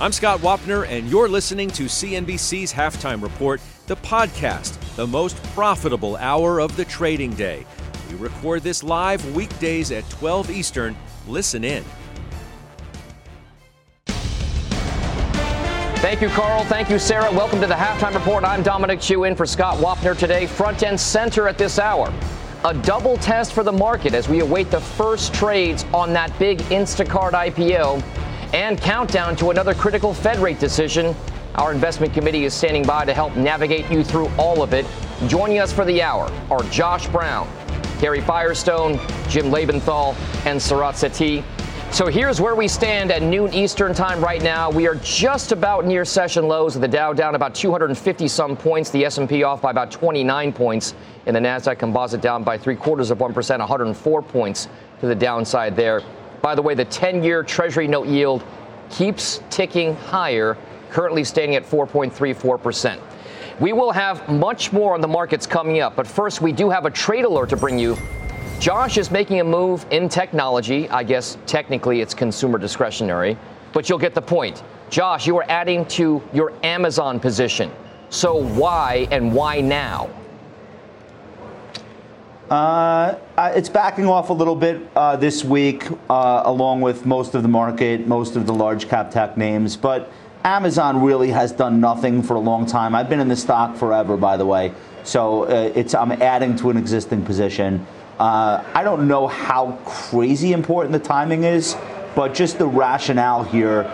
I'm Scott Wapner, and you're listening to CNBC's Halftime Report, the podcast, the most profitable hour of the trading day. We record this live weekdays at 12 Eastern. Listen in. Thank you, Carl. Thank you, Sarah. Welcome to the Halftime Report. I'm Dominic Chu in for Scott Wapner today, front and center at this hour. A double test for the market as we await the first trades on that big Instacart IPO and countdown to another critical Fed rate decision. Our investment committee is standing by to help navigate you through all of it. Joining us for the hour are Josh Brown, Karen Firestone, Jim Lebenthal, and Sarat Sethi. So here's where we stand at noon Eastern time right now. We are just about near session lows. The Dow down about 250 some points, the S&P off by about 29 points, and the Nasdaq Composite down by three quarters of one percent, 104 points to the downside there. By the way, the 10 year Treasury note yield keeps ticking higher, currently standing at 4.34%. We will have much more on the markets coming up, but first, we do have a trade alert to bring you. Josh is making a move in technology. I guess technically it's consumer discretionary, but you'll get the point. Josh, you are adding to your Amazon position. So why and why now? Uh, uh, it's backing off a little bit uh, this week, uh, along with most of the market, most of the large cap tech names. But Amazon really has done nothing for a long time. I've been in the stock forever, by the way. So uh, it's I'm adding to an existing position. Uh, I don't know how crazy important the timing is, but just the rationale here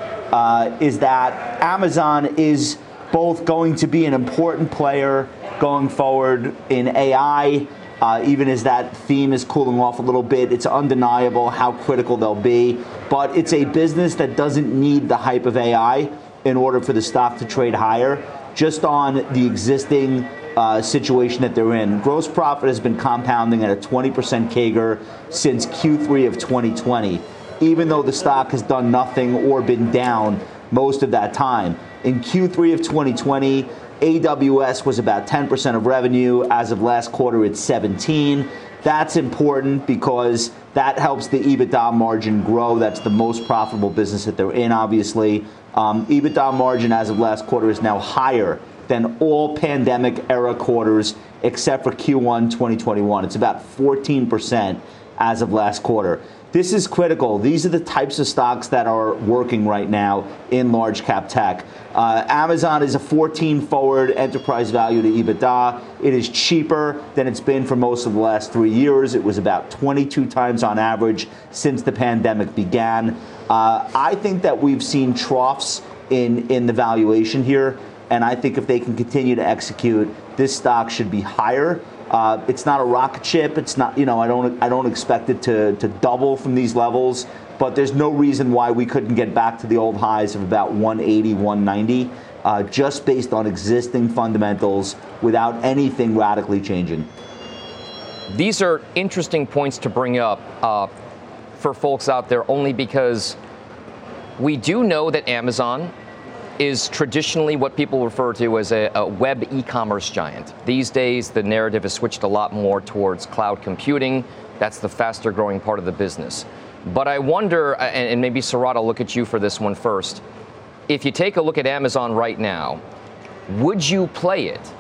is that Amazon is both going to be an important player going forward in AI uh, even as that theme is cooling off a little bit, it's undeniable how critical they'll be. But it's a business that doesn't need the hype of AI in order for the stock to trade higher, just on the existing uh, situation that they're in. Gross profit has been compounding at a 20% CAGR since Q3 of 2020, even though the stock has done nothing or been down most of that time. In Q3 of 2020, AWS was about 10% of revenue. As of last quarter, it's 17. That's important because that helps the EBITDA margin grow. That's the most profitable business that they're in, obviously. Um, EBITDA margin as of last quarter is now higher than all pandemic era quarters except for Q1 2021. It's about 14% as of last quarter. This is critical. These are the types of stocks that are working right now in large cap tech. Uh, Amazon is a 14 forward enterprise value to EBITDA. It is cheaper than it's been for most of the last three years. It was about 22 times on average since the pandemic began. Uh, I think that we've seen troughs in, in the valuation here. And I think if they can continue to execute, this stock should be higher. Uh, it's not a rocket ship. It's not, you know, I don't, I don't expect it to, to double from these levels, but there's no reason why we couldn't get back to the old highs of about 180, 190, uh, just based on existing fundamentals without anything radically changing. These are interesting points to bring up uh, for folks out there only because we do know that Amazon is traditionally what people refer to as a, a web e commerce giant. These days, the narrative has switched a lot more towards cloud computing. That's the faster growing part of the business. But I wonder, and maybe Sarat, I'll look at you for this one first. If you take a look at Amazon right now, would you play it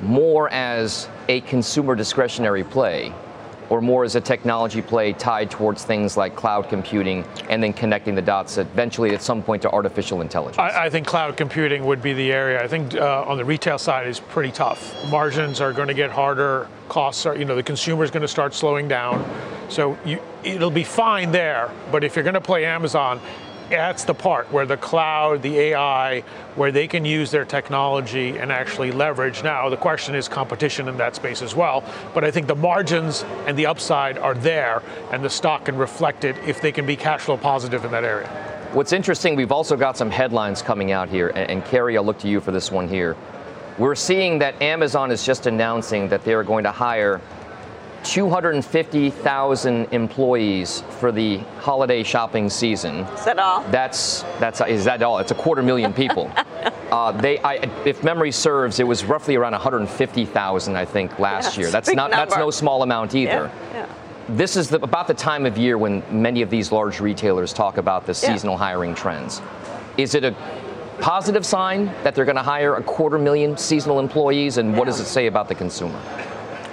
more as a consumer discretionary play or more as a technology play tied towards things like cloud computing and then connecting the dots eventually at some point to artificial intelligence? I, I think cloud computing would be the area. I think uh, on the retail side is pretty tough. Margins are going to get harder. Costs are, you know, the consumer is going to start slowing down. So you, it'll be fine there. But if you're going to play Amazon, that's the part where the cloud, the AI, where they can use their technology and actually leverage. Now, the question is competition in that space as well. But I think the margins and the upside are there, and the stock can reflect it if they can be cash flow positive in that area. What's interesting, we've also got some headlines coming out here, and, Carrie, I'll look to you for this one here. We're seeing that Amazon is just announcing that they are going to hire 250,000 employees for the holiday shopping season. Is that all? That's that's is that all? It's a quarter million people. uh, they, I, if memory serves, it was roughly around 150,000, I think, last Yeah, year. That's not that's no small amount either. Yeah, yeah. This is the, about the time of year when many of these large retailers talk about the seasonal hiring trends. Is it a positive sign that they're going to hire a quarter million seasonal employees, and what does it say about the consumer?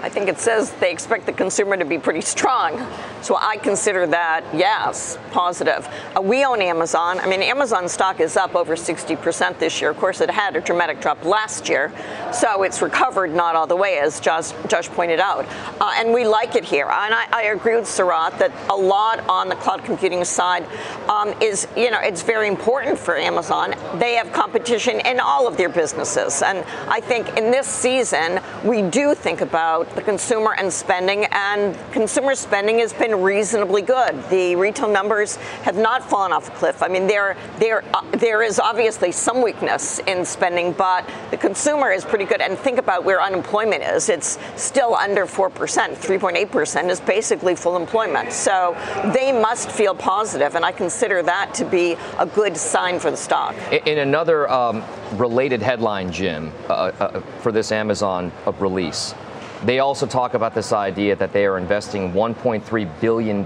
I think it says they expect the consumer to be pretty strong. So I consider that, yes, positive. Uh, we own Amazon. I mean, Amazon stock is up over 60% this year. Of course, it had a dramatic drop last year. So it's recovered, not all the way, as Josh, Josh pointed out. Uh, and we like it here. And I, I agree with Sarat that a lot on the cloud computing side um, is, you know, it's very important for Amazon. They have competition in all of their businesses. And I think in this season, we do think about the consumer and spending, and consumer spending has been reasonably good. The retail numbers have not fallen off a cliff. I mean, there, there, uh, there is obviously some weakness in spending, but the consumer is pretty good. And think about where unemployment is. It's still under 4%. 3.8% is basically full employment. So they must feel positive, and I consider that to be a good sign for the stock. In, another um, related headline, Jim, uh, uh, for this Amazon uh, release, they also talk about this idea that they are investing $1.3 billion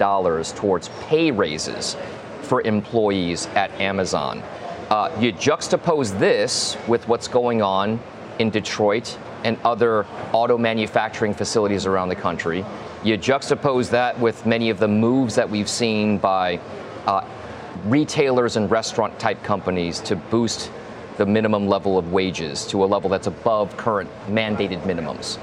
towards pay raises for employees at Amazon. Uh, you juxtapose this with what's going on in Detroit and other auto manufacturing facilities around the country. You juxtapose that with many of the moves that we've seen by uh, retailers and restaurant type companies to boost the minimum level of wages to a level that's above current mandated minimums.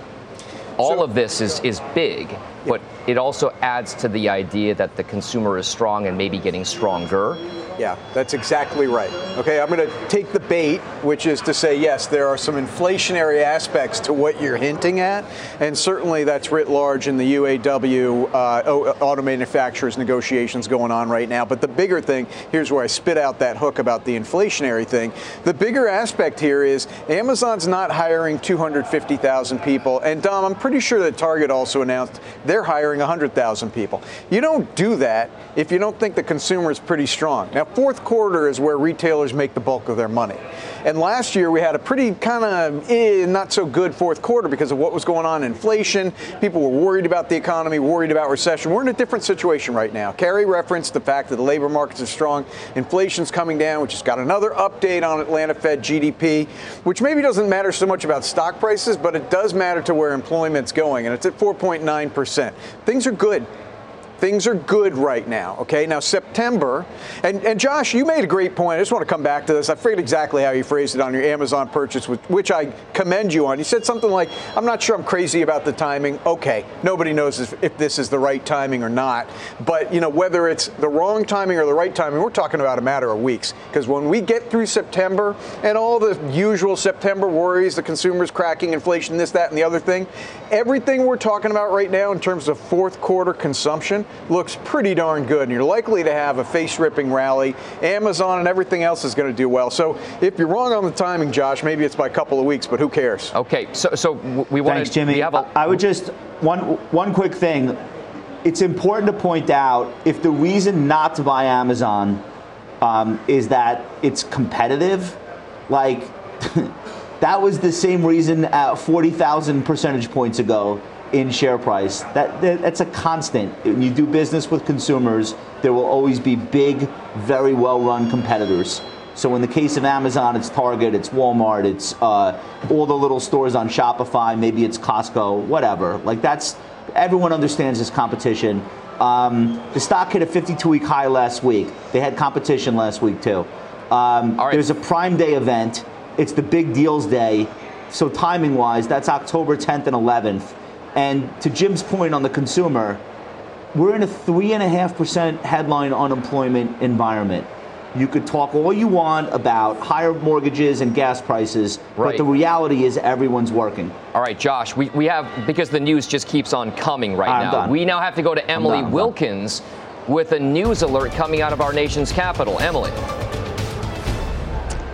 All So- of this is, is big, but it also adds to the idea that the consumer is strong and maybe getting stronger. Yeah, that's exactly right. Okay, I'm going to take the bait, which is to say, yes, there are some inflationary aspects to what you're hinting at, and certainly that's writ large in the UAW uh, auto manufacturers negotiations going on right now. But the bigger thing, here's where I spit out that hook about the inflationary thing. The bigger aspect here is Amazon's not hiring 250,000 people, and Dom, I'm pretty sure that Target also announced they're hiring 100,000 people. You don't do that if you don't think the consumer is pretty strong. Now, fourth quarter is where retailers make the bulk of their money. And last year we had a pretty kind of eh, not so good fourth quarter because of what was going on in inflation. People were worried about the economy, worried about recession. We're in a different situation right now. Kerry referenced the fact that the labor markets are strong, inflation's coming down, which has got another update on Atlanta Fed GDP, which maybe doesn't matter so much about stock prices, but it does matter to where employment's going, and it's at 4.9%. Things are good. Things are good right now, okay? Now, September, and, and Josh, you made a great point. I just want to come back to this. I forget exactly how you phrased it on your Amazon purchase, which, I commend you on. You said something like, I'm not sure I'm crazy about the timing. Okay, nobody knows if, if this is the right timing or not. But, you know, whether it's the wrong timing or the right timing, we're talking about a matter of weeks. Because when we get through September and all the usual September worries, the consumers cracking, inflation, this, that, and the other thing, everything we're talking about right now in terms of fourth quarter consumption looks pretty darn good. And you're likely to have a face ripping rally. Amazon and everything else is going to do well. So if you're wrong on the timing, Josh, maybe it's by a couple of weeks, but who cares? Okay, so so we want Thanks, Jimmy. We have a, I would just one one quick thing. It's important to point out if the reason not to buy Amazon um, is that it's competitive, like that was the same reason at 40,000 percentage points ago in share price. That, that that's a constant. When you do business with consumers, there will always be big, very well-run competitors. So in the case of Amazon, it's Target, it's Walmart, it's uh, all the little stores on Shopify, maybe it's Costco, whatever. Like that's everyone understands this competition. Um, the stock hit a 52-week high last week. They had competition last week too. Um, right. There's a Prime Day event. It's the big deals day. So timing-wise, that's October 10th and 11th. And to Jim's point on the consumer, we're in a three and a half percent headline unemployment environment. You could talk all you want about higher mortgages and gas prices, Right. but the reality is everyone's working. All right, Josh, we, we have, because the news just keeps on coming right I'm now, done. we now have to go to Emily done, I'm done. Wilkins, with a news alert coming out of our nation's capital. Emily.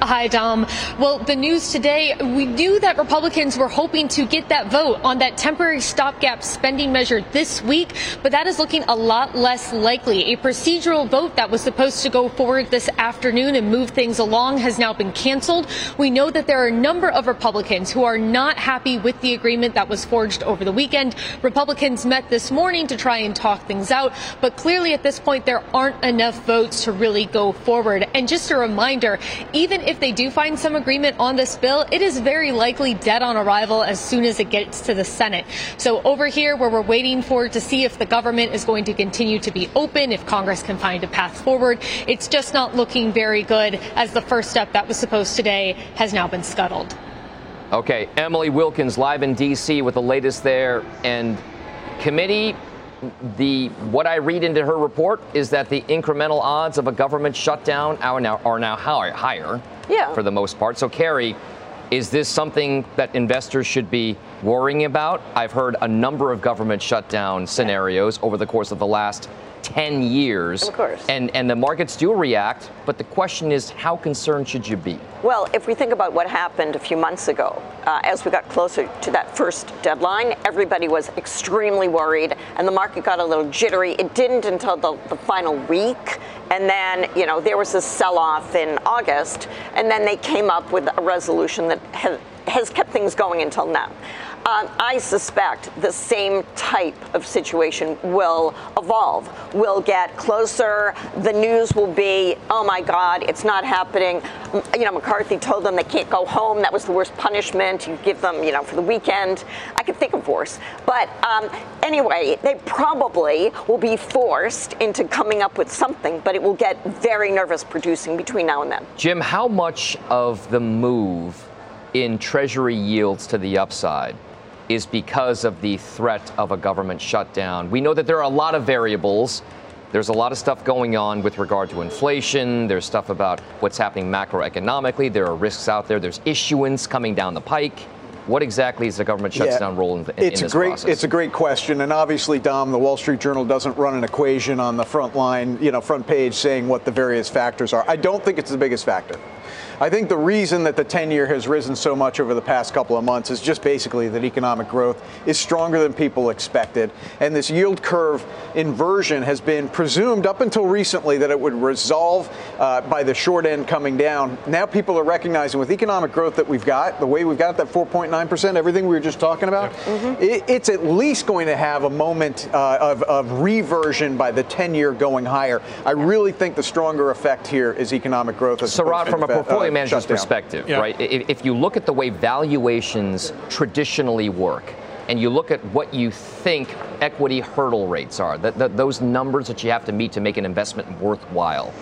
Hi, Dom. Well, the news today, we knew that Republicans were hoping to get that vote on that temporary stopgap spending measure this week, but that is looking a lot less likely. A procedural vote that was supposed to go forward this afternoon and move things along has now been canceled. We know that there are a number of Republicans who are not happy with the agreement that was forged over the weekend. Republicans met this morning to try and talk things out, but clearly at this point there aren't enough votes to really go forward. And just a reminder, even if if they do find some agreement on this bill, it is very likely dead on arrival as soon as it gets to the Senate. So over here, where we're waiting for to see if the government is going to continue to be open, if Congress can find a path forward, it's just not looking very good as the first step that was supposed today has now been scuttled. Okay, Emily Wilkins live in D.C. with the latest there. And committee the what I read into her report is that the incremental odds of a government shutdown are now are now higher. Yeah. For the most part. So Carrie, is this something that investors should be worrying about? I've heard a number of government shutdown scenarios over the course of the last 10 years. Of course. And, and the markets do react, but the question is how concerned should you be? Well, if we think about what happened a few months ago, uh, as we got closer to that first deadline, everybody was extremely worried and the market got a little jittery. It didn't until the, the final week. And then, you know, there was a sell off in August, and then they came up with a resolution that has, has kept things going until now. Uh, I suspect the same type of situation will evolve. We'll get closer. The news will be, oh my God, it's not happening. You know, McCarthy told them they can't go home. That was the worst punishment. You give them, you know, for the weekend. I could think of worse. But um, anyway, they probably will be forced into coming up with something, but it will get very nervous producing between now and then. Jim, how much of the move in Treasury yields to the upside is because of the threat of a government shutdown. We know that there are a lot of variables. There's a lot of stuff going on with regard to inflation. There's stuff about what's happening macroeconomically. There are risks out there. There's issuance coming down the pike. What exactly is the government shutdown yeah, role in, in, it's in a great, process? It's a great question, and obviously, Dom, the Wall Street Journal doesn't run an equation on the front line, you know, front page saying what the various factors are. I don't think it's the biggest factor. I think the reason that the 10 year has risen so much over the past couple of months is just basically that economic growth is stronger than people expected. And this yield curve inversion has been presumed up until recently that it would resolve uh, by the short end coming down. Now people are recognizing with economic growth that we've got, the way we've got that 4.9%, everything we were just talking about, mm-hmm. it, it's at least going to have a moment uh, of, of reversion by the 10 year going higher. I really think the stronger effect here is economic growth. Sarat, from a portfolio uh, manager's perspective, yeah. right? If, if you look at the way valuations traditionally work, and you look at what you think equity hurdle rates are, that, that, those numbers that you have to meet to make an investment worthwhile.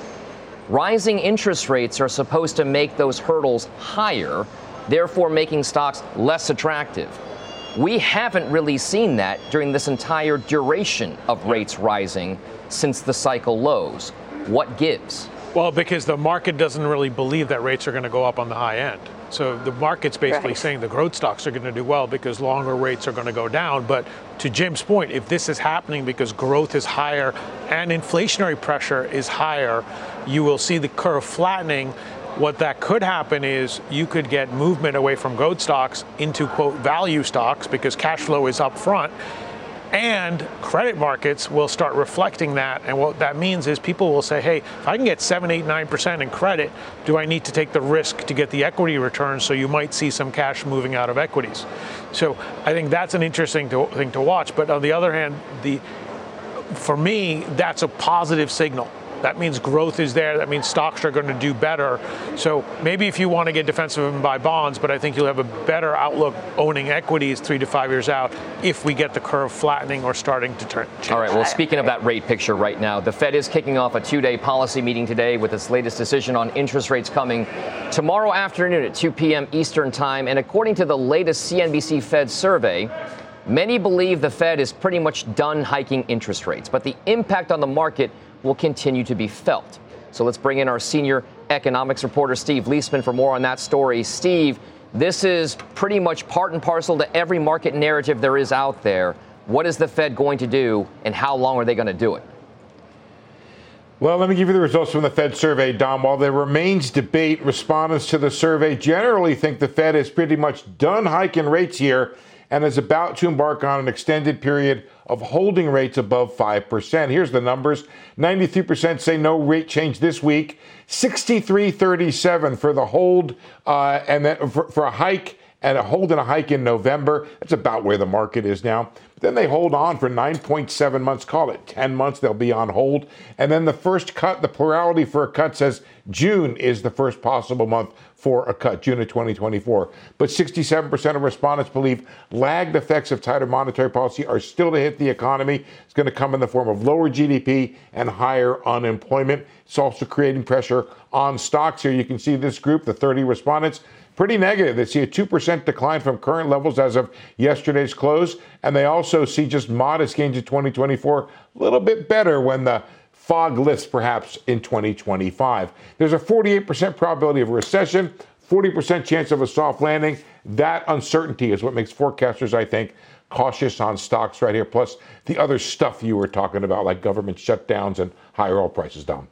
Rising interest rates are supposed to make those hurdles higher, therefore making stocks less attractive. We haven't really seen that during this entire duration of rates rising since the cycle lows. What gives? Well, because the market doesn't really believe that rates are going to go up on the high end. So the market's basically right. saying the growth stocks are going to do well because longer rates are going to go down. But to Jim's point, if this is happening because growth is higher and inflationary pressure is higher, you will see the curve flattening. What that could happen is you could get movement away from growth stocks into quote value stocks because cash flow is up front and credit markets will start reflecting that. And what that means is people will say, hey, if I can get 7, 8, 9% in credit, do I need to take the risk to get the equity return? So you might see some cash moving out of equities. So I think that's an interesting to, thing to watch. But on the other hand, the for me, that's a positive signal that means growth is there. That means stocks are going to do better. So maybe if you want to get defensive and buy bonds, but I think you'll have a better outlook owning equities three to five years out if we get the curve flattening or starting to turn. Change. All right. Well, speaking of that rate picture right now, the Fed is kicking off a two-day policy meeting today with its latest decision on interest rates coming tomorrow afternoon at 2 p.m. Eastern Time. And according to the latest CNBC Fed survey, Many believe the Fed is pretty much done hiking interest rates, but the impact on the market will continue to be felt. So let's bring in our senior economics reporter, Steve Liesman, for more on that story. Steve, this is pretty much part and parcel to every market narrative there is out there. What is the Fed going to do, and how long are they going to do it? Well, let me give you the results from the Fed survey, Dom. While there remains debate, respondents to the survey generally think the Fed is pretty much done hiking rates here and is about to embark on an extended period of holding rates above 5%. Here's the numbers. 93% say no rate change this week, 63.37 for the hold, uh, and then for, for a hike and a a hike in November. That's about where the market is now. But Then they hold on for 9.7 months, call it 10 months, they'll be on hold. And then the first cut, the plurality for a cut says June is the first possible month for a cut, June of 2024. But 67% of respondents believe lagged effects of tighter monetary policy are still to hit the economy. It's going to come in the form of lower GDP and higher unemployment. It's also creating pressure on stocks. Here you can see this group, the 30 respondents pretty negative. They see a 2% decline from current levels as of yesterday's close, and they also see just modest gains in 2024, a little bit better when the fog lifts perhaps in 2025. There's a 48% probability of a recession, 40% chance of a soft landing. That uncertainty is what makes forecasters, I think, cautious on stocks right here, plus the other stuff you were talking about, like government shutdowns and higher oil prices, Dom.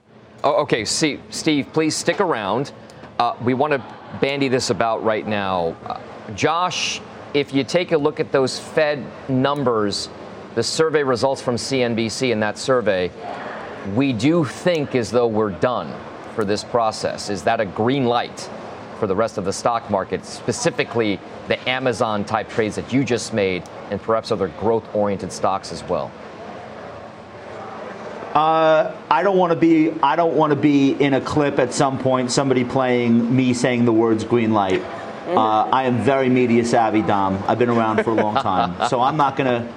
Oh, okay, see, Steve, please stick around. Uh, we want to bandy this about right now. Josh, if you take a look at those Fed numbers, the survey results from CNBC in that survey, we do think as though we're done for this process. Is that a green light for the rest of the stock market, specifically the Amazon type trades that you just made, and perhaps other growth oriented stocks as well? Uh, I don't want to be. I don't want to be in a clip at some point. Somebody playing me saying the words "green light." Mm-hmm. Uh, I am very media savvy, Dom. I've been around for a long time, so I'm not gonna.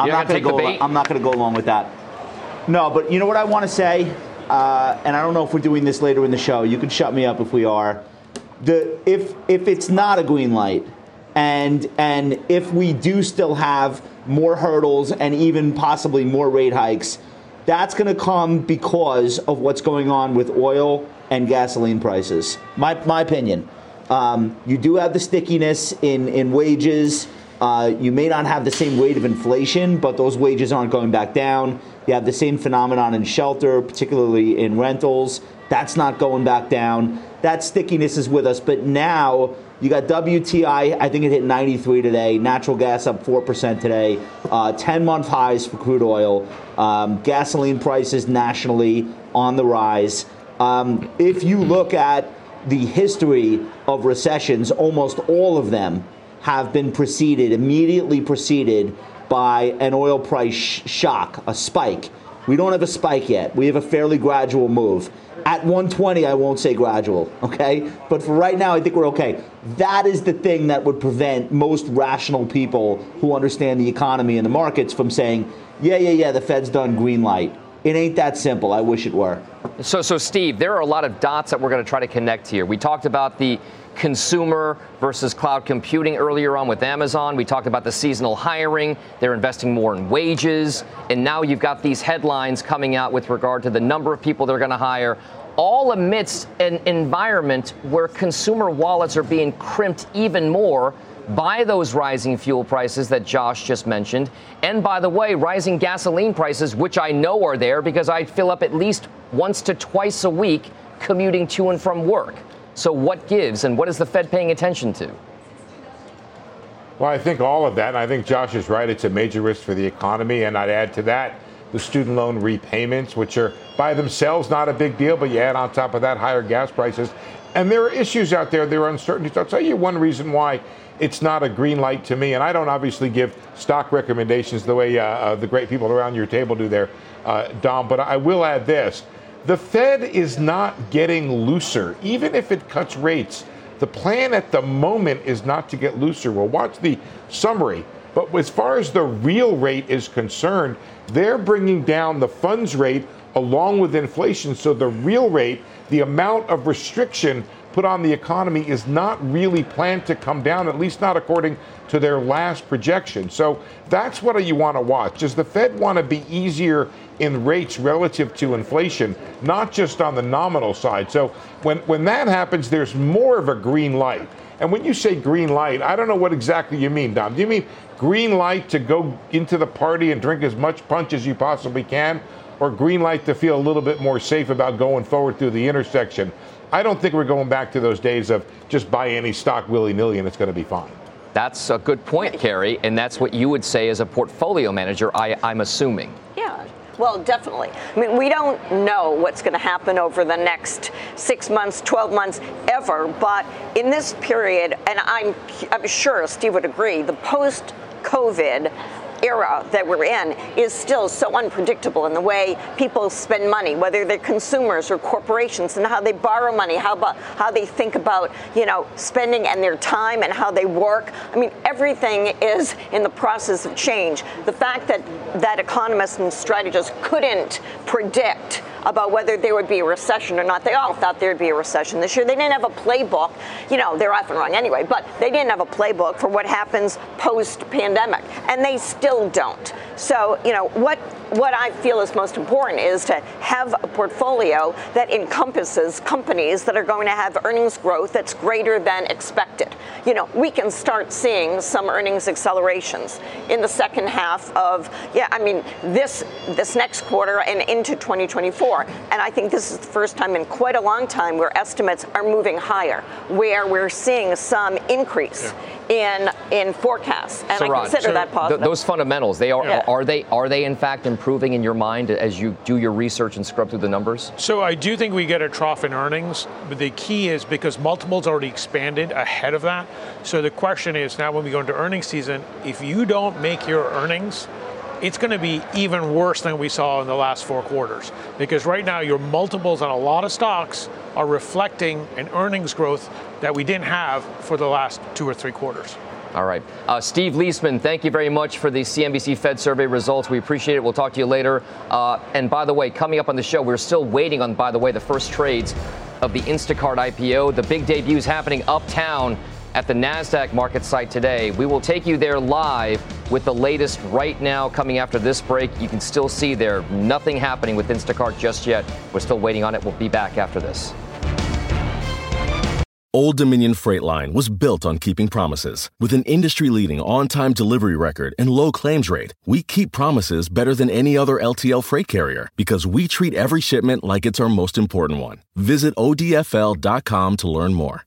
I'm You're not gonna gonna, go. I'm not gonna go along with that. No, but you know what I want to say, uh, and I don't know if we're doing this later in the show. You can shut me up if we are. The if if it's not a green light, and and if we do still have more hurdles and even possibly more rate hikes that's going to come because of what's going on with oil and gasoline prices. My, my opinion. Um, you do have the stickiness in, in wages. Uh, you may not have the same rate of inflation, but those wages aren't going back down. You have the same phenomenon in shelter, particularly in rentals. That's not going back down. That stickiness is with us. But now you got WTI, I think it hit 93 today. Natural gas up 4% today. 10 uh, month highs for crude oil. Um, gasoline prices nationally on the rise. Um, if you look at the history of recessions, almost all of them have been preceded, immediately preceded by an oil price sh- shock, a spike. We don't have a spike yet. We have a fairly gradual move. At 120, I won't say gradual, okay? But for right now, I think we're okay. That is the thing that would prevent most rational people who understand the economy and the markets from saying, yeah, yeah, yeah, the Fed's done green light. It ain't that simple. I wish it were. So, so Steve, there are a lot of dots that we're going to try to connect here. We talked about the consumer versus cloud computing earlier on with Amazon. We talked about the seasonal hiring. They're investing more in wages. And now you've got these headlines coming out with regard to the number of people they're going to hire, all amidst an environment where consumer wallets are being crimped even more by those rising fuel prices that Josh just mentioned. And by the way, rising gasoline prices, which I know are there because I fill up at least once to twice a week commuting to and from work. So, what gives and what is the Fed paying attention to? Well, I think all of that. And I think Josh is right. It's a major risk for the economy. And I'd add to that the student loan repayments, which are by themselves not a big deal, but you add on top of that higher gas prices. And there are issues out there, there are uncertainties. I'll tell you one reason why it's not a green light to me. And I don't obviously give stock recommendations the way uh, uh, the great people around your table do there, uh, Dom, but I will add this. The Fed is not getting looser, even if it cuts rates. The plan at the moment is not to get looser. We'll watch the summary. But as far as the real rate is concerned, they're bringing down the funds rate along with inflation. So the real rate, the amount of restriction put on the economy is not really planned to come down, at least not according to their last projection. So that's what you want to watch. Does the Fed want to be easier in rates relative to inflation, not just on the nominal side? So when, when that happens, there's more of a green light. And when you say green light, I don't know what exactly you mean, Dom. Do you mean green light to go into the party and drink as much punch as you possibly can? or green light to feel a little bit more safe about going forward through the intersection. I don't think we're going back to those days of just buy any stock willy nilly and it's going to be fine. That's a good point, Carrie, and that's what you would say as a portfolio manager, I, I'm assuming. Yeah. Well, definitely. I mean, we don't know what's going to happen over the next six months, 12 months, ever. But in this period, and I'm, I'm sure Steve would agree, the post COVID era that we're in is still so unpredictable in the way people spend money, whether they're consumers or corporations, and how they borrow money, how about how they think about you know spending and their time and how they work. I mean, everything is in the process of change. The fact that that economists and strategists couldn't predict about whether there would be a recession or not. They all thought there'd be a recession this year. They didn't have a playbook. You know, they're often wrong anyway, but they didn't have a playbook for what happens post pandemic. And they still don't. So, you know, what what I feel is most important is to have a portfolio that encompasses companies that are going to have earnings growth that's greater than expected. You know, we can start seeing some earnings accelerations in the second half of yeah, I mean this this next quarter and into 2024. And I think this is the first time in quite a long time where estimates are moving higher, where we're seeing some increase. Yeah in in forecasts, and so I Rod, consider so that positive. Th- those fundamentals, they are yeah. are they are they in fact improving in your mind as you do your research and scrub through the numbers? So I do think we get a trough in earnings, but the key is because multiples already expanded ahead of that. So the question is now when we go into earnings season, if you don't make your earnings it's going to be even worse than we saw in the last four quarters. Because right now, your multiples on a lot of stocks are reflecting an earnings growth that we didn't have for the last two or three quarters. All right. Uh, Steve Liesman, thank you very much for the CNBC Fed survey results. We appreciate it. We'll talk to you later. Uh, and by the way, coming up on the show, we're still waiting on, by the way, the first trades of the Instacart IPO. The big debut is happening uptown at the NASDAQ market site today. We will take you there live with the latest right now coming after this break. You can still see there nothing happening with Instacart just yet. We're still waiting on it. We'll be back after this. Old Dominion Freight Line was built on keeping promises. With an industry leading on time delivery record and low claims rate, we keep promises better than any other LTL freight carrier because we treat every shipment like it's our most important one. Visit ODFL.com to learn more.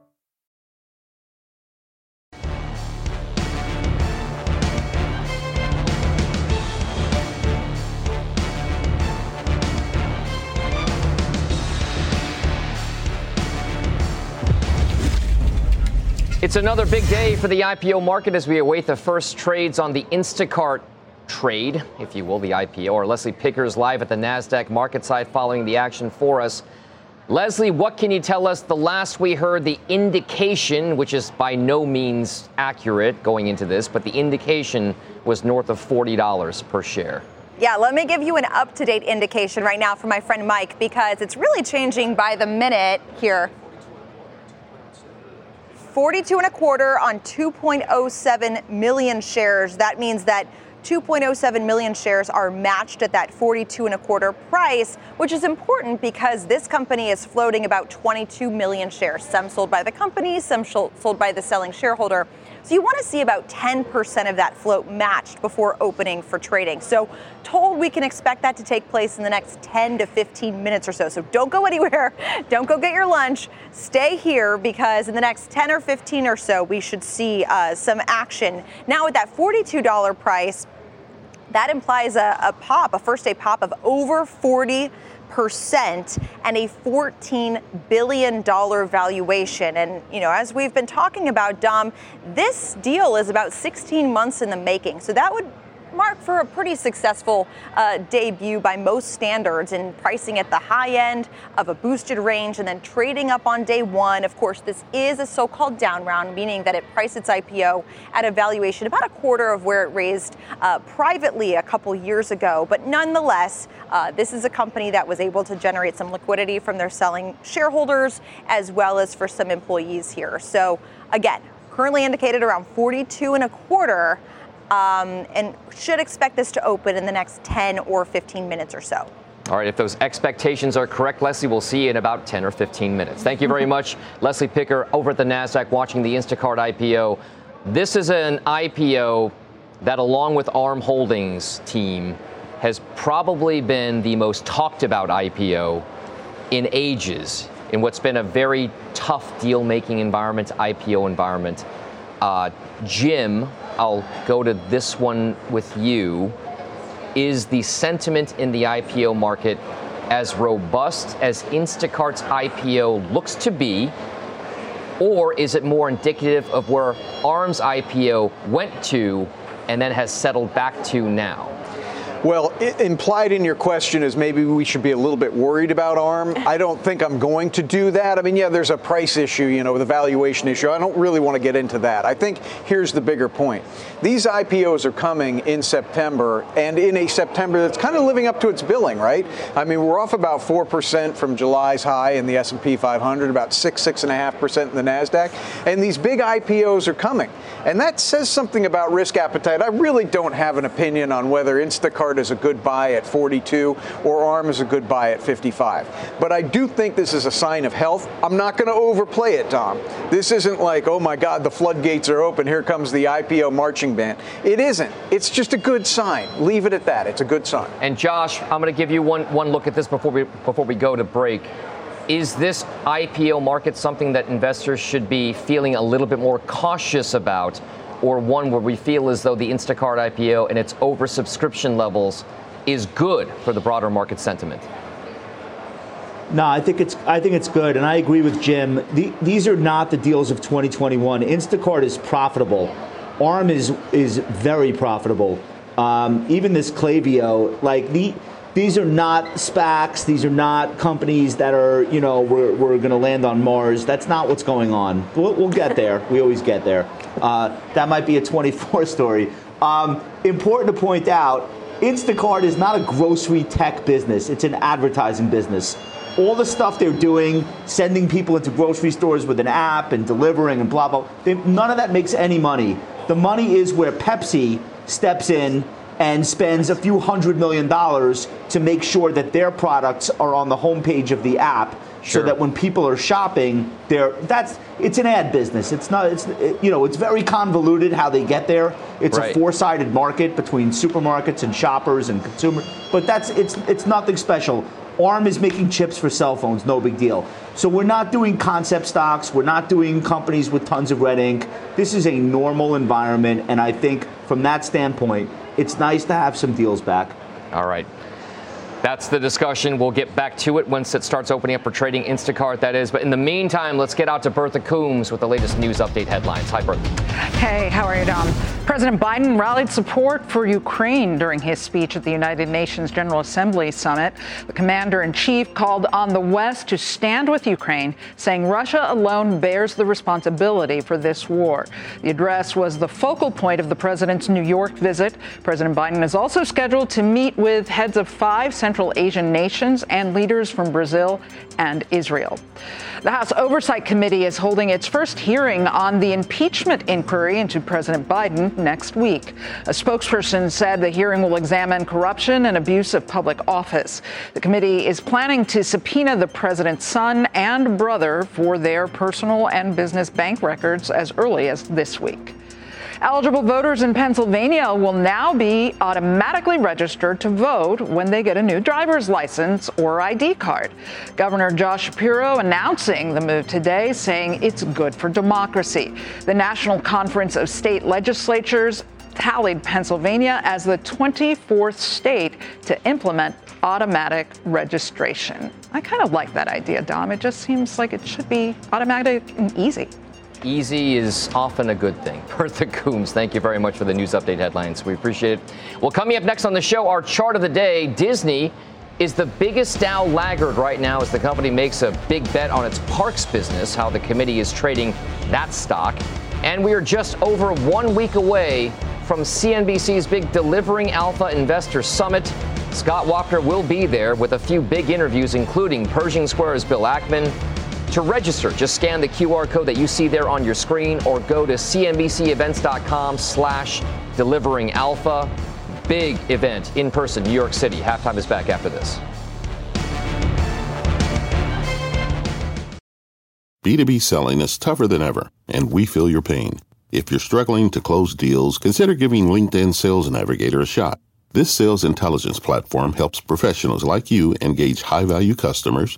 It's another big day for the IPO market as we await the first trades on the Instacart trade, if you will, the IPO. Or Leslie Picker's live at the NASDAQ market site following the action for us. Leslie, what can you tell us? The last we heard, the indication, which is by no means accurate going into this, but the indication was north of $40 per share. Yeah, let me give you an up to date indication right now from my friend Mike because it's really changing by the minute here 42 and a quarter on 2.07 million shares. That means that 2.07 million shares are matched at that 42 and a quarter price, which is important because this company is floating about 22 million shares, some sold by the company, some sold by the selling shareholder. So you want to see about 10% of that float matched before opening for trading. So told we can expect that to take place in the next 10 to 15 minutes or so. So don't go anywhere. Don't go get your lunch. Stay here because in the next 10 or 15 or so, we should see uh, some action. Now with that $42 price, that implies a, a pop, a first day pop of over 40 percent and a $14 billion valuation. And, you know, as we've been talking about, Dom, this deal is about 16 months in the making. So that would marked for a pretty successful uh, debut by most standards in pricing at the high end of a boosted range and then trading up on day one. Of course, this is a so called down round, meaning that it priced its IPO at a valuation about a quarter of where it raised uh, privately a couple years ago. But nonetheless, uh, this is a company that was able to generate some liquidity from their selling shareholders as well as for some employees here. So, again, currently indicated around 42 and a quarter, um, and should expect this to open in the next 10 or 15 minutes or so. All right, if those expectations are correct, Leslie, we'll see you in about 10 or 15 minutes. Thank you very much, Leslie Picker, over at the NASDAQ, watching the Instacart IPO. This is an IPO that, along with ARM Holdings team, has probably been the most talked about IPO in ages in what's been a very tough deal making environment, IPO environment. Uh, Jim, I'll go to this one with you. Is the sentiment in the IPO market as robust as Instacart's IPO looks to be? Or is it more indicative of where ARM's IPO went to and then has settled back to now? Well, implied in your question is maybe we should be a little bit worried about ARM. I don't think I'm going to do that. I mean, yeah, there's a price issue, you know, the valuation issue. I don't really want to get into that. I think here's the bigger point. These IPOs are coming in September and in a September that's kind of living up to its billing, right? I mean, we're off about 4% from July's high in the S&P 500, about 6 6.5% in the Nasdaq, and these big IPOs are coming. And that says something about risk appetite. I really don't have an opinion on whether Instacart is a good buy at 42 or ARM is a good buy at 55. But I do think this is a sign of health. I'm not going to overplay it, Dom. This isn't like, oh my God, the floodgates are open. Here comes the IPO marching band. It isn't. It's just a good sign. Leave it at that. It's a good sign. And Josh, I'm going to give you one, one look at this before we, before we go to break. Is this IPO market something that investors should be feeling a little bit more cautious about or one where we feel as though the Instacart IPO and its oversubscription levels is good for the broader market sentiment? No, I think it's I think it's good, and I agree with Jim. The, these are not the deals of 2021. Instacart is profitable. ARM is is very profitable. Um, even this Klaviyo, like the these are not SPACs. These are not companies that are, you know, we're, we're going to land on Mars. That's not what's going on. We'll, we'll get there. We always get there. Uh, that might be a 24 story. Um, important to point out Instacart is not a grocery tech business, it's an advertising business. All the stuff they're doing, sending people into grocery stores with an app and delivering and blah, blah, they, none of that makes any money. The money is where Pepsi steps in and spends a few hundred million dollars to make sure that their products are on the homepage of the app sure. so that when people are shopping they're that's it's an ad business it's not it's it, you know it's very convoluted how they get there it's right. a four-sided market between supermarkets and shoppers and consumers but that's it's it's nothing special ARM is making chips for cell phones, no big deal. So we're not doing concept stocks, we're not doing companies with tons of red ink. This is a normal environment, and I think from that standpoint, it's nice to have some deals back. All right. That's the discussion. We'll get back to it once it starts opening up for trading Instacart, that is. But in the meantime, let's get out to Bertha Coombs with the latest news update headlines. Hi, Bertha. Hey, how are you, Dom? President Biden rallied support for Ukraine during his speech at the United Nations General Assembly summit. The commander in chief called on the West to stand with Ukraine, saying Russia alone bears the responsibility for this war. The address was the focal point of the president's New York visit. President Biden is also scheduled to meet with heads of five Central Asian nations and leaders from Brazil and Israel. The House Oversight Committee is holding its first hearing on the impeachment inquiry into President Biden next week. A spokesperson said the hearing will examine corruption and abuse of public office. The committee is planning to subpoena the president's son and brother for their personal and business bank records as early as this week. Eligible voters in Pennsylvania will now be automatically registered to vote when they get a new driver's license or ID card. Governor Josh Shapiro announcing the move today, saying it's good for democracy. The National Conference of State Legislatures tallied Pennsylvania as the 24th state to implement automatic registration. I kind of like that idea, Dom. It just seems like it should be automatic and easy. Easy is often a good thing. Bertha Coombs, thank you very much for the news update headlines. We appreciate it. Well, coming up next on the show, our chart of the day Disney is the biggest Dow laggard right now as the company makes a big bet on its parks business, how the committee is trading that stock. And we are just over one week away from CNBC's big Delivering Alpha Investor Summit. Scott Wapner will be there with a few big interviews, including Pershing Square's Bill Ackman. To register, just scan the QR code that you see there on your screen or go to cnbcevents.com slash delivering alpha. Big event in person, New York City. Halftime is back after this. B2B selling is tougher than ever, and we feel your pain. If you're struggling to close deals, consider giving LinkedIn Sales Navigator a shot. This sales intelligence platform helps professionals like you engage high value customers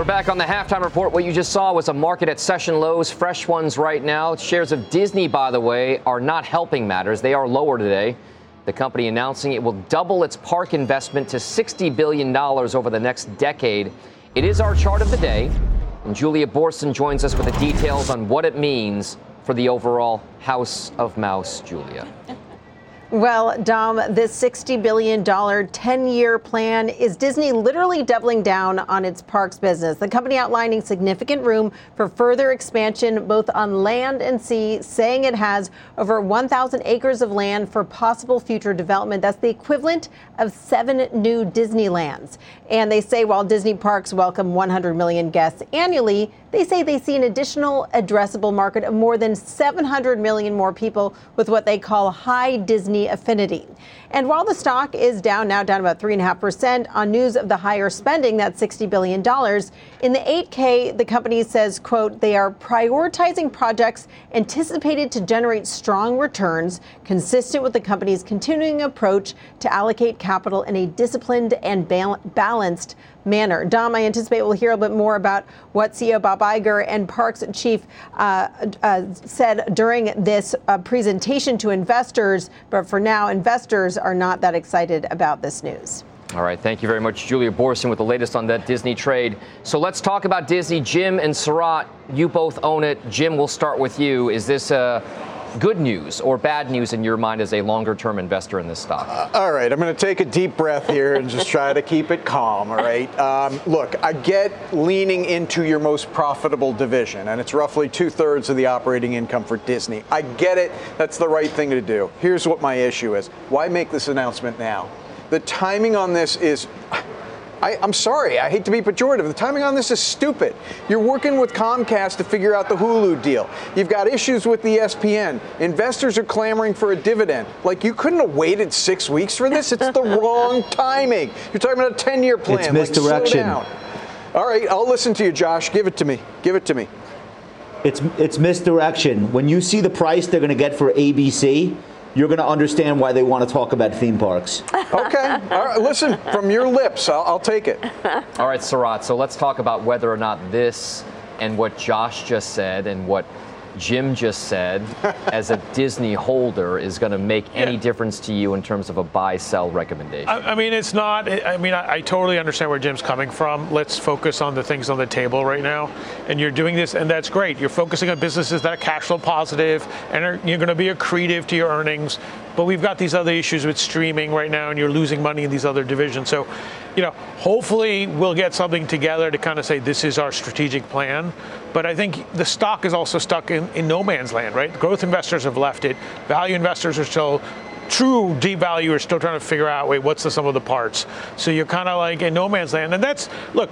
We're back on the halftime report. What you just saw was a market at session lows, fresh ones right now. Shares of Disney, by the way, are not helping matters. They are lower today. The company announcing it will double its park investment to $60 billion over the next decade. It is our chart of the day. And Julia Boorstin joins us with the details on what it means for the overall House of Mouse. Julia. Well, Dom, this $60 billion 10 year plan is Disney literally doubling down on its parks business. The company outlining significant room for further expansion both on land and sea, saying it has over 1,000 acres of land for possible future development. That's the equivalent of seven new Disneylands. And they say while Disney parks welcome 100 million guests annually, they say they see an additional addressable market of more than 700 million more people with what they call high Disney affinity. And while the stock is down now, down about 3.5% on news of the higher spending, that $60 billion, in the 8K, the company says, quote, they are prioritizing projects anticipated to generate strong returns consistent with the company's continuing approach to allocate capital in a disciplined and balanced manner. Dom, I anticipate we'll hear a bit more about what CEO Bob Iger and Parks Chief uh, uh, said during this uh, presentation to investors. But for now, investors are not that excited about this news. All right, thank you very much, Julia Boorstin, with the latest on that Disney trade. So let's talk about Disney. Jim and Sarat, you both own it. Jim, we'll start with you. Is this a good news or bad news in your mind as a longer term investor in this stock? Uh, all right, I'm going to take a deep breath here and just try to keep it calm, all right? Um, look, I get leaning into your most profitable division, and it's roughly two thirds of the operating income for Disney. I get it, that's the right thing to do. Here's what my issue is why make this announcement now? The timing on this is I, am sorry, I hate to be pejorative. The timing on this is stupid. You're working with Comcast to figure out the Hulu deal. You've got issues with the ESPN. Investors are clamoring for a dividend. Like, you couldn't have waited six weeks for this? It's the wrong timing. You're talking about a 10 year plan. It's misdirection. Like, All right, I'll listen to you, Josh. Give it to me. Give it to me. It's, it's misdirection. When you see the price they're going to get for ABC, you're going to understand why they want to talk about theme parks. okay. All right. Listen, from your lips, I'll, I'll take it. All right, Sarat. So let's talk about whether or not this and what Josh just said and what Jim just said as a Disney holder is going to make yeah. any difference to you in terms of a buy sell recommendation? I, I mean, it's not. I mean, I, I, totally understand where Jim's coming from. Let's focus on the things on the table right now. And you're doing this, and that's great. You're focusing on businesses that are cash flow positive and are, you're going to be accretive to your earnings. But we've got these other issues with streaming right now, and you're losing money in these other divisions. So you know, hopefully we'll get something together to kind of say this is our strategic plan. But I think the stock is also stuck in, in no man's land, right? Growth investors have left it. Value investors are still true deep value are still trying to figure out wait what's the sum of the parts so you're kind of like in no man's land and that's look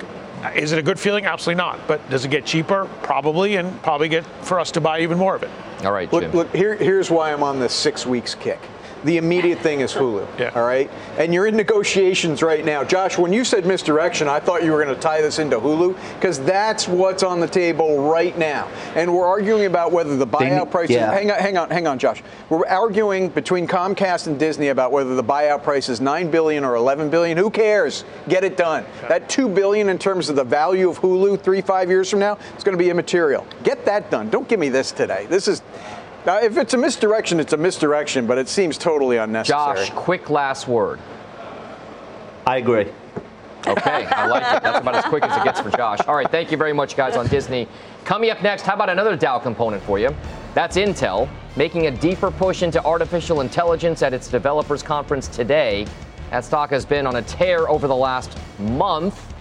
is it a good feeling absolutely not but does it get cheaper probably and probably get for us to buy even more of it all right Jim. look, look here, here's why i'm on this six weeks kick the immediate thing is Hulu. Yeah. All right. And you're in negotiations right now. Josh, when you said misdirection, I thought you were going to tie this into Hulu because that's what's on the table right now. And we're arguing about whether the buyout price. yeah. Hang on, hang on, hang on, Josh. We're arguing between Comcast and Disney about whether the buyout price is nine billion or eleven billion. Who cares? Get it done. That two billion in terms of the value of Hulu three, five years from now, it's going to be immaterial. Get that done. Don't give me this today. This is. Now, if it's a misdirection, it's a misdirection, but it seems totally unnecessary. Josh, quick last word. I agree. Okay, I like it. That's about as quick as it gets for Josh. All right, thank you very much, guys, on Disney. Coming up next, how about another Dow component for you? That's Intel, making a deeper push into artificial intelligence at its developers conference today. That stock has been on a tear over the last month,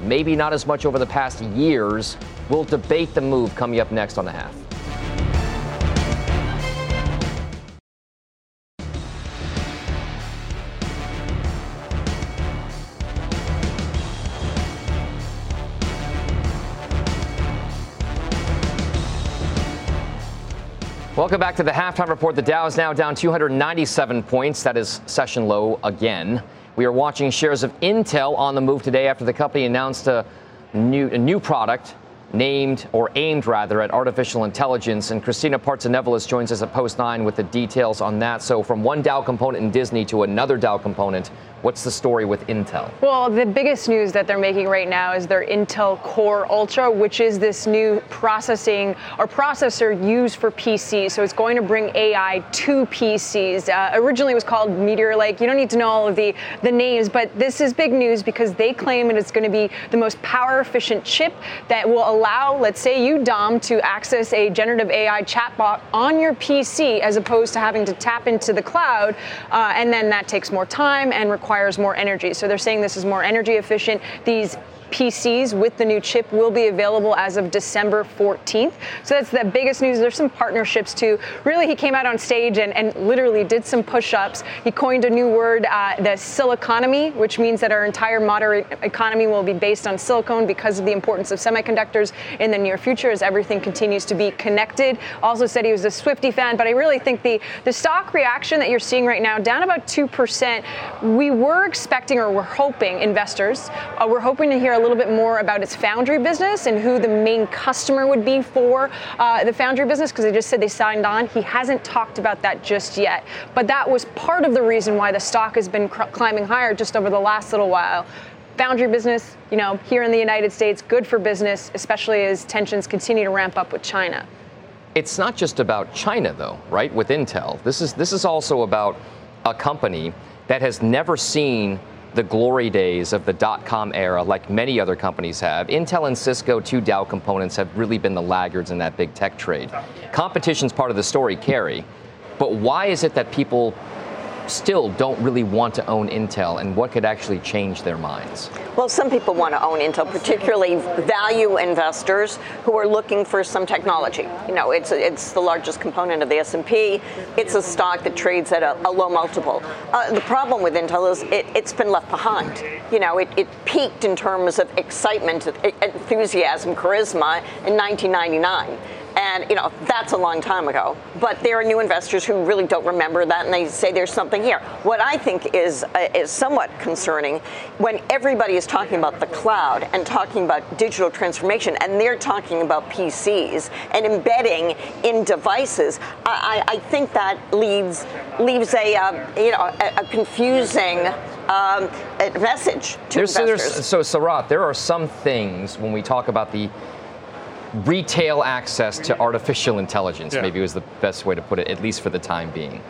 maybe not as much over the past years. We'll debate the move coming up next on the half. Welcome back to the halftime report. The Dow is now down 297 points. That is session low again. We are watching shares of Intel on the move today after the company announced a new, a new product named or aimed rather at artificial intelligence. And Kristina Partsinevelos joins us at Post 9 with the details on that. So from one Dow component in Disney to another Dow component, what's the story with Intel? Well, the biggest news that they're making right now is their Intel Core Ultra, which is this new processing or processor used for PCs. So it's going to bring AI to PCs. Uh, originally, it was called Meteor Lake. You don't need to know all of the, the names, but this is big news because they claim it is going to be the most power efficient chip that will allow, let's say you, Dom, to access a generative AI chatbot on your PC as opposed to having to tap into the cloud. Uh, and then that takes more time and requires more energy. So they're saying this is more energy efficient. These PCs with the new chip will be available as of December 14th. So that's the biggest news. There's some partnerships too. Really, he came out on stage and, and literally did some push ups. He coined a new word, uh, the siliconomy, which means that our entire modern economy will be based on silicone because of the importance of semiconductors in the near future as everything continues to be connected. Also said he was a Swifty fan, but I really think the, the stock reaction that you're seeing right now, down about 2%, we were expecting or we're hoping investors, uh, we're hoping to hear a little bit more about its foundry business and who the main customer would be for uh, the foundry business because they just said they signed on. He hasn't talked about that just yet. But that was part of the reason why the stock has been cr- climbing higher just over the last little while. Foundry business, you know, here in the United States, good for business, especially as tensions continue to ramp up with China. It's not just about China, though, right? With Intel, this is this is also about a company that has never seen the glory days of the dot com era, like many other companies have. Intel and Cisco, two Dow components, have really been the laggards in that big tech trade. Competition's part of the story, Carrie. But why is it that people still don't really want to own Intel, and what could actually change their minds? Well, some people want to own Intel, particularly value investors who are looking for some technology. You know, it's it's the largest component of the S&P. It's a stock that trades at a, a low multiple. Uh, the problem with Intel is it, has been left behind. You know, it, it peaked in terms of excitement, enthusiasm, charisma in 1999. And, you know, that's a long time ago. But there are new investors who really don't remember that and they say there's something here. What I think is, uh, is somewhat concerning when everybody is talking about the cloud and talking about digital transformation and they're talking about PCs and embedding in devices, I, I think that leads, leaves a, um, you know, a, a confusing um, message to there's, investors. There's, so, Sarat, there are some things when we talk about the retail access to artificial intelligence, Yeah. maybe was the best way to put it, at least for the time being.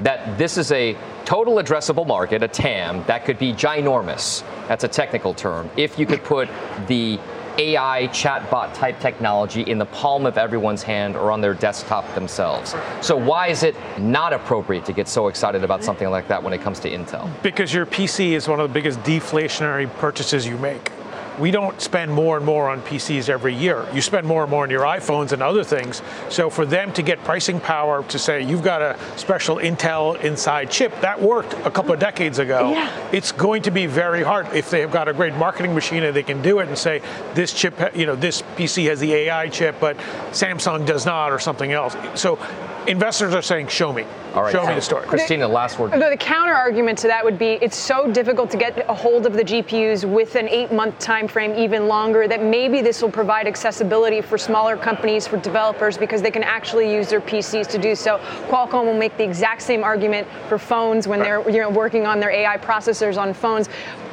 That this is a total addressable market, a TAM, that could be ginormous. That's a technical term. If you could put the AI chatbot type technology in the palm of everyone's hand or on their desktop themselves. So why is it not appropriate to get so excited about something like that when it comes to Intel? Because your PC is one of the biggest deflationary purchases you make we don't spend more and more on PCs every year. You spend more and more on your iPhones and other things. So for them to get pricing power to say you've got a special Intel inside chip, that worked a couple of decades ago. Yeah. It's going to be very hard if they've got a great marketing machine and they can do it and say this chip, you know, this PC has the AI chip, but Samsung does not or something else. So investors are saying, show me. All right. Show me the story. Christina, last word. The, the counter argument to that would be it's so difficult to get a hold of the GPUs with an eight month time frame, even longer, that maybe this will provide accessibility for smaller companies, for developers, because they can actually use their PCs to do so. Qualcomm will make the exact same argument for phones when they're you know, working on their AI processors on phones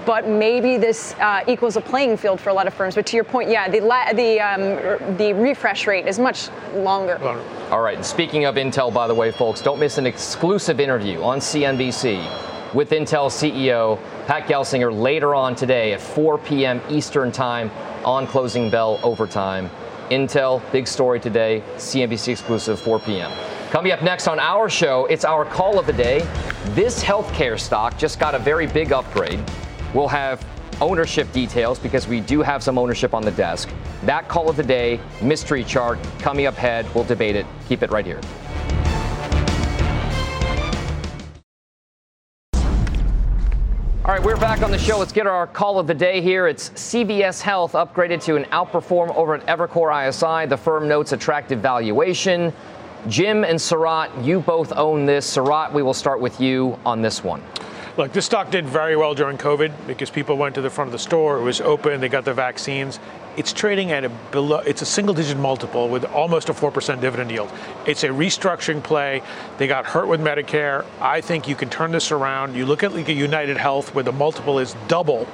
but maybe this uh, equals a playing field for a lot of firms. But to your point, yeah, the la- the um, the refresh rate is much longer. All right. Speaking of Intel, by the way, folks, don't miss an exclusive interview on CNBC with Intel CEO Pat Gelsinger later on today at 4 p.m. Eastern Time on Closing Bell Overtime. Intel, big story today, CNBC exclusive, 4 p.m. Coming up next on our show, it's our call of the day. This healthcare stock just got a very big upgrade. We'll have ownership details because we do have some ownership on the desk. That call of the day, mystery chart coming up ahead. We'll debate it. Keep it right here. Right, we're back on the show. Let's get our call of the day here. It's CVS Health upgraded to an outperform over at Evercore ISI. The firm notes attractive valuation. Jim and Sarat, you both own this. Sarat, we will start with you on this one. Look, this stock did very well during COVID because people went to the front of the store. It was open. They got the vaccines. It's trading at a below. It's a single-digit multiple with almost a four percent dividend yield. It's a restructuring play. They got hurt with Medicare. I think you can turn this around. You look at like United Health, where the multiple is double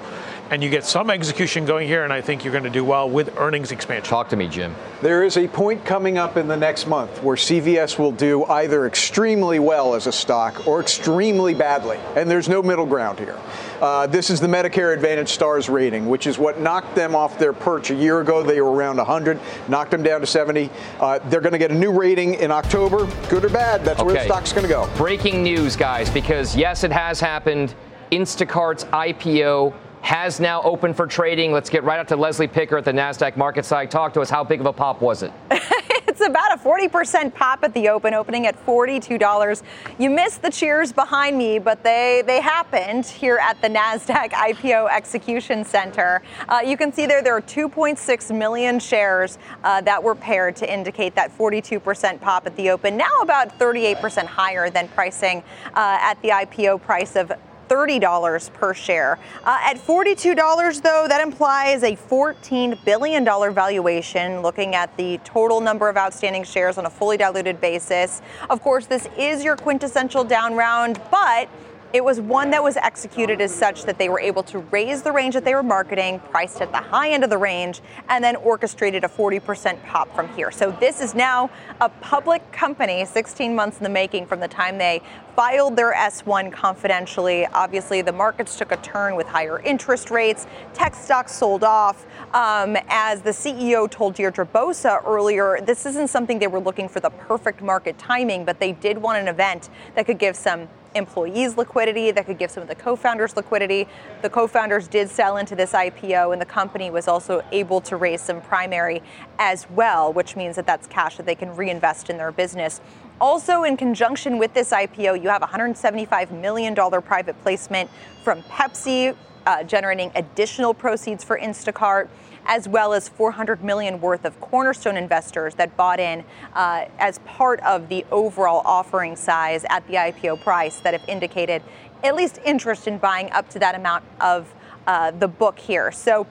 and you get some execution going here, and I think you're going to do well with earnings expansion. Talk to me, Jim. There is a point coming up in the next month where CVS will do either extremely well as a stock or extremely badly, and there's no middle ground here. Uh, this is the Medicare Advantage Stars rating, which is what knocked them off their perch. A year ago, they were around 100, knocked them down to 70. Uh, they're going to get a new rating in October. Good or bad, that's okay. where the stock's going to go. Breaking news, guys, because yes, it has happened. Instacart's IPO has now opened for trading. Let's get right up to Leslie Picker at the NASDAQ MarketSite. Talk to us. How big of a pop was it? it's about a 40% pop at the open, opening at $42. You missed the cheers behind me, but they, they happened here at the NASDAQ IPO Execution Center. Uh, you can see there there are 2.6 million shares uh, that were paired to indicate that 42% pop at the open, now about 38% higher than pricing uh, at the IPO price of $30 per share. Uh, at $42, though, that implies a $14 billion valuation looking at the total number of outstanding shares on a fully diluted basis. Of course, this is your quintessential down round, but it was one that was executed as such that they were able to raise the range that they were marketing, priced at the high end of the range, and then orchestrated a 40% pop from here. So this is now a public company, 16 months in the making from the time they filed their S1 confidentially. Obviously, the markets took a turn with higher interest rates. Tech stocks sold off. Um, as the CEO told Deirdre Bosa earlier, this isn't something they were looking for the perfect market timing, but they did want an event that could give some employees liquidity, that could give some of the co founders liquidity. The co founders did sell into this IPO, and the company was also able to raise some primary as well, which means that that's cash that they can reinvest in their business. Also, in conjunction with this IPO, you have $175 million private placement from Pepsi, uh, generating additional proceeds for Instacart as well as 400 million worth of cornerstone investors that bought in uh, as part of the overall offering size at the IPO price that have indicated at least interest in buying up to that amount of uh, the book here. So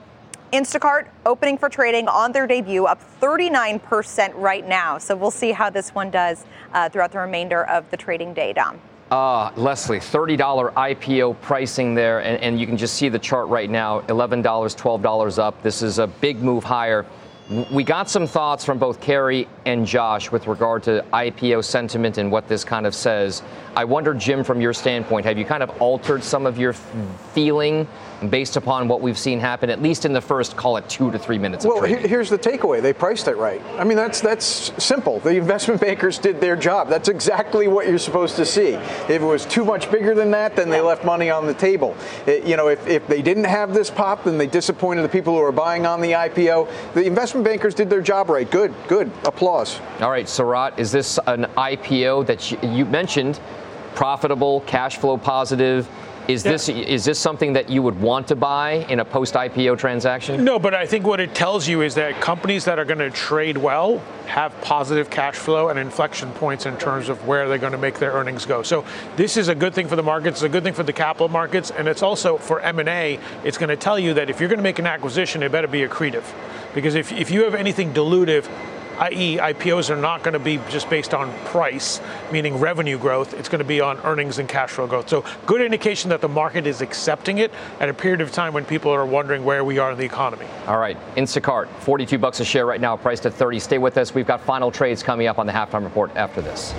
Instacart opening for trading on their debut, up 39% right now. So we'll see how this one does uh, throughout the remainder of the trading day, Dom. Uh, Leslie, $30 IPO pricing there, and, and, you can just see the chart right now $11, $12 up. This is a big move higher. We got some thoughts from both Kary and Josh with regard to IPO sentiment and what this kind of says. I wonder, Jim, from your standpoint, have you kind of altered some of your feeling based upon what we've seen happen, at least in the first, call it two to three minutes well, here's the takeaway. They priced it right. I mean, that's that's simple. The investment bankers did their job. That's exactly what you're supposed to see. If it was too much bigger than that, then they left money on the table. It, you know, if, if they didn't have this pop, then they disappointed the people who are buying on the IPO. The investment bankers did their job right. Good, good. Applause. All right, Sarat, is this an IPO that you, you mentioned profitable, cash flow positive? Is yeah. this is this something that you would want to buy in a post IPO transaction? No, but I think what it tells you is that companies that are going to trade well have positive cash flow and inflection points in terms of where they're going to make their earnings go. So this is a good thing for the markets, it's a good thing for the capital markets, and it's also for M&A, it's going to tell you that if you're going to make an acquisition, it better be accretive. Because if, if you have anything dilutive, i.e., IPOs are not going to be just based on price, meaning revenue growth. It's going to be on earnings and cash flow growth. So, good indication that the market is accepting it at a period of time when people are wondering where we are in the economy. All right, Instacart, 42 bucks a share right now, priced at 30. Stay with us. We've got final trades coming up on the halftime report after this.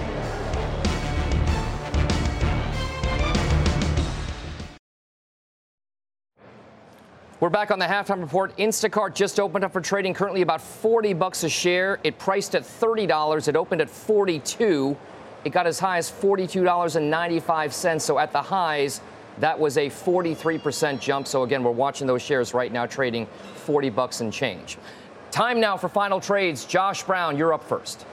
We're back on the halftime report. Instacart just opened up for trading, currently about 40 bucks a share. It priced at $30. It opened at 42. It got as high as $42.95. So at the highs, that was a 43% jump. So again, we're watching those shares right now trading 40 bucks and change. Time now for final trades. Josh Brown, you're up first.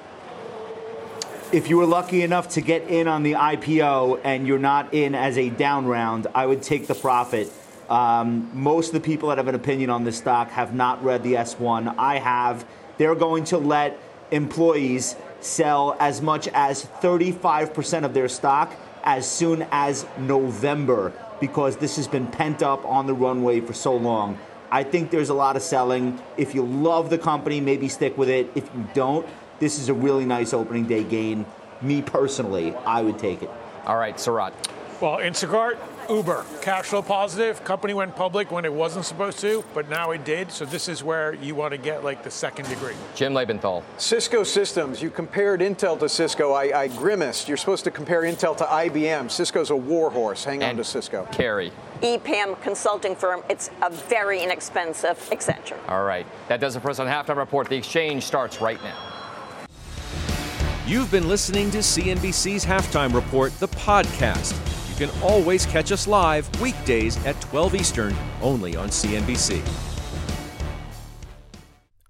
If you were lucky enough to get in on the IPO and you're not in as a down round, I would take the profit um, most of the people that have an opinion on this stock have not read the S1. I have. They're going to let employees sell as much as 35% of their stock as soon as November because this has been pent up on the runway for so long. I think there's a lot of selling. If you love the company, maybe stick with it. If you don't, this is a really nice opening day gain. Me personally, I would take it. All right, Sarat. Well, Instacart, Uber, cash flow positive. Company went public when it wasn't supposed to, but now it did. So this is where you want to get like the second degree. Jim Lebenthal. Cisco Systems. You compared Intel to Cisco. I, I grimaced. You're supposed to compare Intel to IBM. Cisco's a warhorse. Hang and on to Cisco. Carrie. EPAM consulting firm. It's a very inexpensive Accenture. All right. That does it for us on Halftime Report. The exchange starts right now. You've been listening to CNBC's Halftime Report, the podcast. You can always catch us live weekdays at 12 Eastern, only on CNBC.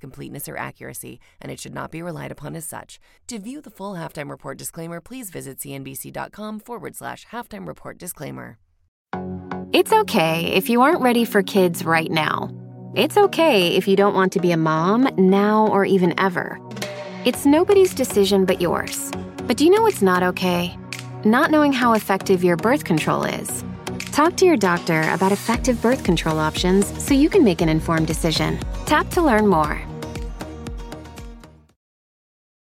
completeness or accuracy, and it should not be relied upon as such. To view the full halftime report disclaimer, please visit cnbc.com forward slash halftime report disclaimer. It's okay if you aren't ready for kids right now. It's okay if you don't want to be a mom now or even ever. It's nobody's decision but yours. But do you know what's not okay? Not knowing how effective your birth control is. Talk to your doctor about effective birth control options so you can make an informed decision. Tap to learn more